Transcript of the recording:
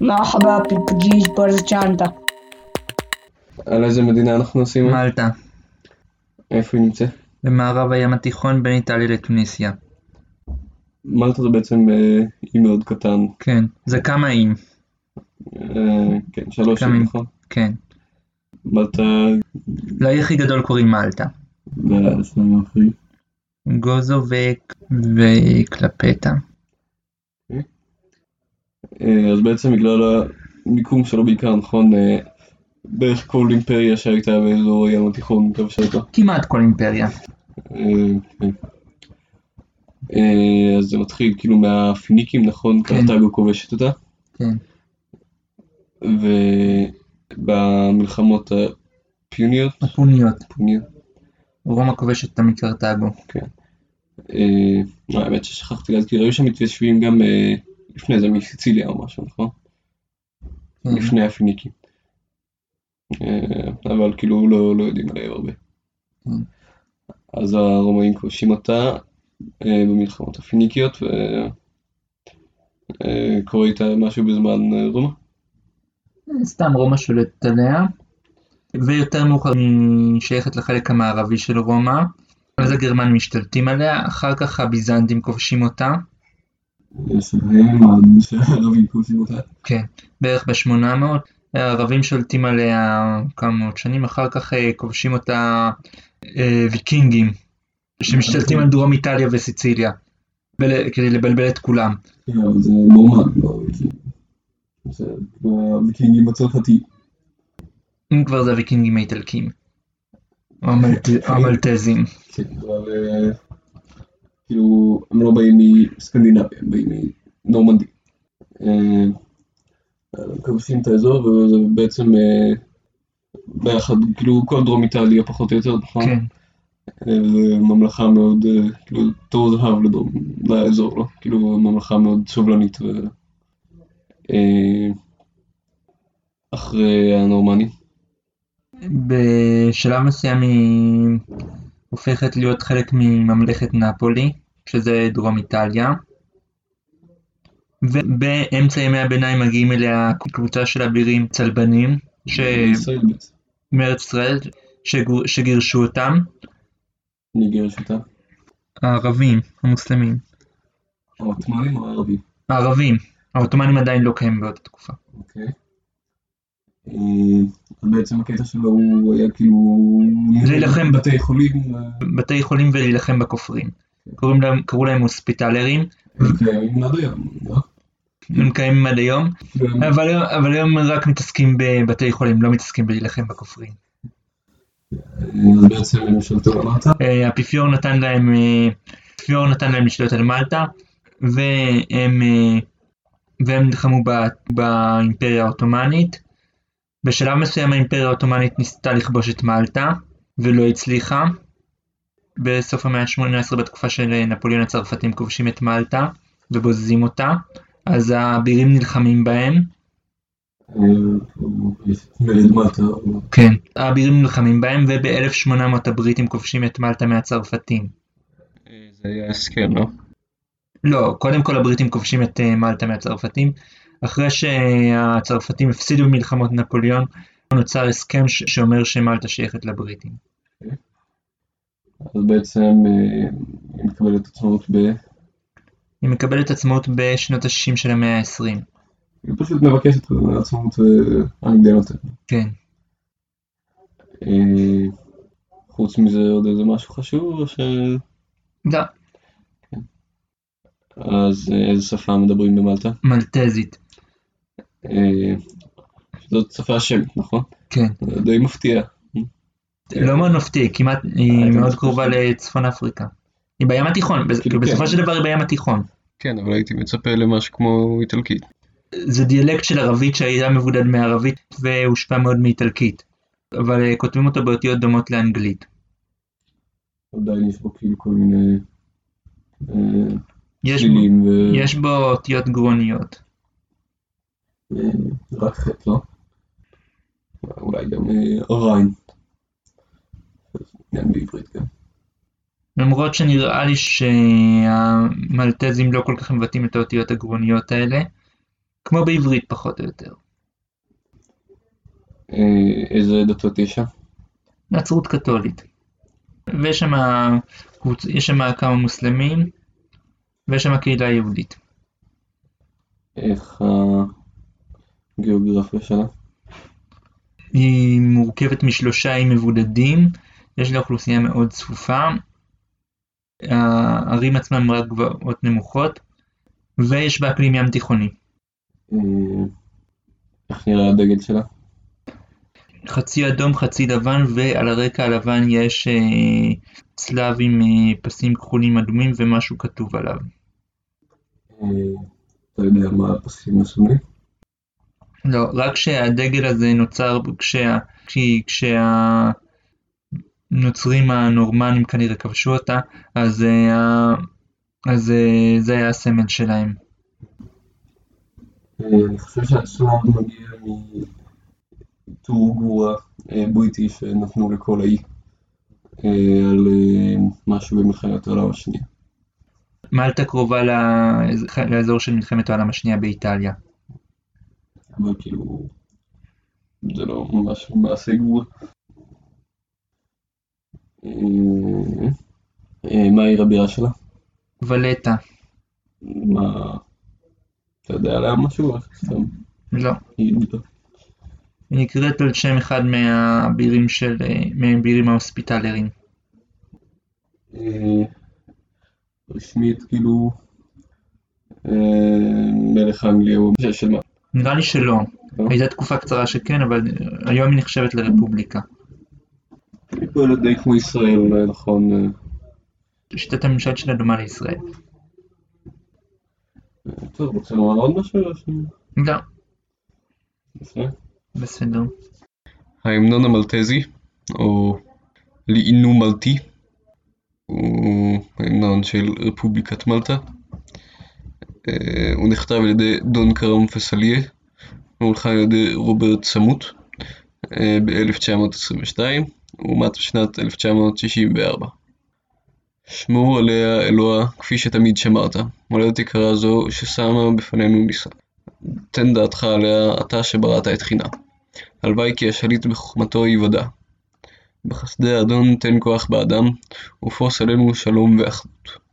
מרחבה פיקג'יג' בולג'נדה. על איזה מדינה אנחנו עושים? מלטה. איפה היא נמצאת? במערב הים התיכון בין איטליה לטוניסיה. מלטה זה בעצם אה, אי מאוד קטן. כן, זה כמה איים. אה, כן, שלוש איים, נכון? כן. מלטה... לאי הכי גדול קוראים מלטה. גוזו וקלפטה. אה, אז בעצם בגלל המיקום שלו בעיקר, נכון? אה, בערך כל אימפריה שהייתה באזור הים התיכון כבשה אותה. כמעט כל אימפריה. אה, כן. אז זה מתחיל כאילו מהפיניקים, נכון? כן. קרתגו כובשת אותה. כן. ובמלחמות הפיוניות, הפוניות. פוניות, רומא כובשת אותה מקרתגו. אה, האמת ששכחתי להזכיר, היו שם מתיישבים גם לפני זה מסיציליה או משהו, נכון? כן. לפני הפיניקים. אה, אבל כאילו לא, לא יודעים עליהם הרבה. כן. אז הרומאים כובשים אותה אה, במלחמות הפיניקיות וקורה איתה משהו בזמן אה, רומא. סתם רומא שולטת עליה. ויותר מאוחר היא שייכת לחלק המערבי של רומא. אז הגרמנים משתלטים עליה, אחר כך הביזנטים כובשים אותה. שלהם שהערבים כובשים אותה. כן, בערך ב-800. הערבים שולטים עליה כמה מאות שנים, אחר כך אה, כובשים אותה אה, ויקינגים, שמשתלטים על דרום איטליה וסיציליה, כדי לבלבל את כולם. כן, אבל זה נורמן, לא. זה הוויקינגים הצרפתיים. אם כבר זה הוויקינגים האיטלקים. או או המלטזים. כן, אבל אה, כאילו, הם לא באים מסקנדינביה, הם באים מנורמנדי. אה, הם כובשים את האזור, וזה בעצם אה, ביחד, כאילו, כל דרום איטליה פחות או יותר, נכון? כן, אה, ממלכה מאוד, אה, כאילו, תור זהב לדרום, לאזור, לא? כאילו, ממלכה מאוד סובלנית ו... אה, אחרי הנורמנים. בשלב מסוים היא הופכת להיות חלק מממלכת נפולי, שזה דרום איטליה. ובאמצע ימי הביניים מגיעים אליה קבוצה של אבירים צלבנים, ש... מארץ ישראל, שגור- שגירשו אותם, מי גירש אותה? הערבים, המוסלמים. העות'מאנים או הערבים? הערבים, העות'מאנים עדיין לא קיימים באותה תקופה. אוקיי. אה, אז בעצם הקטע שלו הוא היה כאילו... להילחם. בתי חולים. אה, בתי חולים ולהילחם בכופרים. קוראים להם, קראו להם הוספיטלרים, הם קיימים עד היום, לא? הם קיימים עד היום, והם- אבל, היום רק מתעסקים בבתי חולים, לא מתעסקים בלהילחם בכופרים. אז בעצם הם שלטו למטה. אה, האפיפיור נתן להם, אה, האפיפיור נתן להם לשלוט על מלטה, והם, אה, והם נלחמו באימפריה העות'מאנית. בשלב מסוים האימפריה העות'מאנית ניסתה לכבוש את מלטה, ולא הצליחה. בסוף המאה ה-18 בתקופה של אה, נפוליאון הצרפתים כובשים את מלטה, ובוזזים אותה, אז האבירים נלחמים בהם. כן. האבירים נלחמים בהם, וב-1800 הבריטים כובשים את מלטה מהצרפתים. זה היה הסכם, לא? לא, קודם כל הבריטים כובשים את אה, מלטה מהצרפתים. אחרי שהצרפתים הפסידו במלחמות נפוליאון, נוצר הסכם ש- שאומר שמלטה שייכת לבריטים. אז בעצם אה, היא מקבלת עצמאות ב... היא מקבלת עצמאות בשנות ה-60 של המאה ה-20. היא פשוט מבקשת עצמאות ואנגליה נותנת. כן. אה, חוץ מזה עוד איזה משהו חשוב או ש... לא, אז אה, איזה שפה מדברים במלטה? מלטזית. זאת שפה שמית, נכון? כן. די מפתיע. לא מאוד מפתיע, כמעט, היא הייתי מאוד קרובה לצפון אפריקה. היא בים התיכון, כאילו, בסופו כן. של דבר היא בים התיכון. כן, אבל הייתי מצפה למשהו כמו איטלקית. זה דיאלקט של ערבית שהיה מבודד מערבית והושפע מאוד מאיטלקית. אבל אה, כותבים אותו באותיות דומות לאנגלית. עדיין יש בו כאילו כל מיני אה, יש, צלילים ו... יש בו אותיות גרוניות. אה, רק חטא, לא? אולי גם אה, ריין. גם בעברית גם. למרות שנראה לי שהמלטזים לא כל כך מבטאים את האותיות הגרוניות האלה, כמו בעברית פחות או יותר. אה, איזה דתות יש שם? נצרות קתולית. ויש שם, כמה מוסלמים, ויש שם קהילה יהודית. איך הגיאוגרפיה שלה? היא מורכבת משלושה איים מבודדים, יש לה אוכלוסייה מאוד צפופה, הערים עצמם רק גבוהות נמוכות, ויש בה אקלים ים תיכוני. אה, איך נראה הדגל שלה? חצי אדום חצי לבן ועל הרקע הלבן יש אה, צלב עם אה, פסים כחולים אדומים ומשהו כתוב עליו. אה, אתה יודע מה הפסים מסומנים? לא, רק שהדגל הזה נוצר כשה, כי כשהנוצרים הנורמנים כנראה כבשו אותה, אז, אה, אז אה, זה היה הסמל שלהם. אה, אני חושב שהצלב מגיע מטור גבורה בריטי שנתנו לכל האי על משהו במלחמת העולם השנייה. מלטה קרובה לאזור- של מלחמת העולם השנייה באיטליה. אבל כאילו זה לא ממש מעשה גבול. אה, אה, מה עיר הבירה שלה? ולטה, מה... אתה יודע עליה משהו? לא. היא נקראת על שם אחד מהבירים של, אה, מהבירים ההוספיטלרים. רשמית כאילו מלך אנגליה הוא של- מה? נראה לי שלא. לא? הייתה תקופה קצרה שכן, אבל היום היא נחשבת לרפובליקה. פועלת די כמו ישראל, אה, נכון? אה, שיטת הממשל שלה דומה לישראל. אה, טוב, רוצה לומר עוד משהו? לא, בסדר. בסדר. ההמנון המלטזי, או לאינו מלטי, הוא ההמנון של רפובליקת מלטה. אה, הוא נכתב על ידי דון קרם פסליה, והולחן על ידי רוברט סמוט ב-1922, ומת בשנת 1964. שמור עליה אלוה כפי שתמיד שמרת, מולדת יקרה זו ששמה בפנינו ניסה. תן דעתך עליה אתה שבראת את חינה. הלוואי כי השליט בחוכמתו יוודע. בחסדי האדון תן כוח באדם, ופרוס עלינו שלום ואחדות.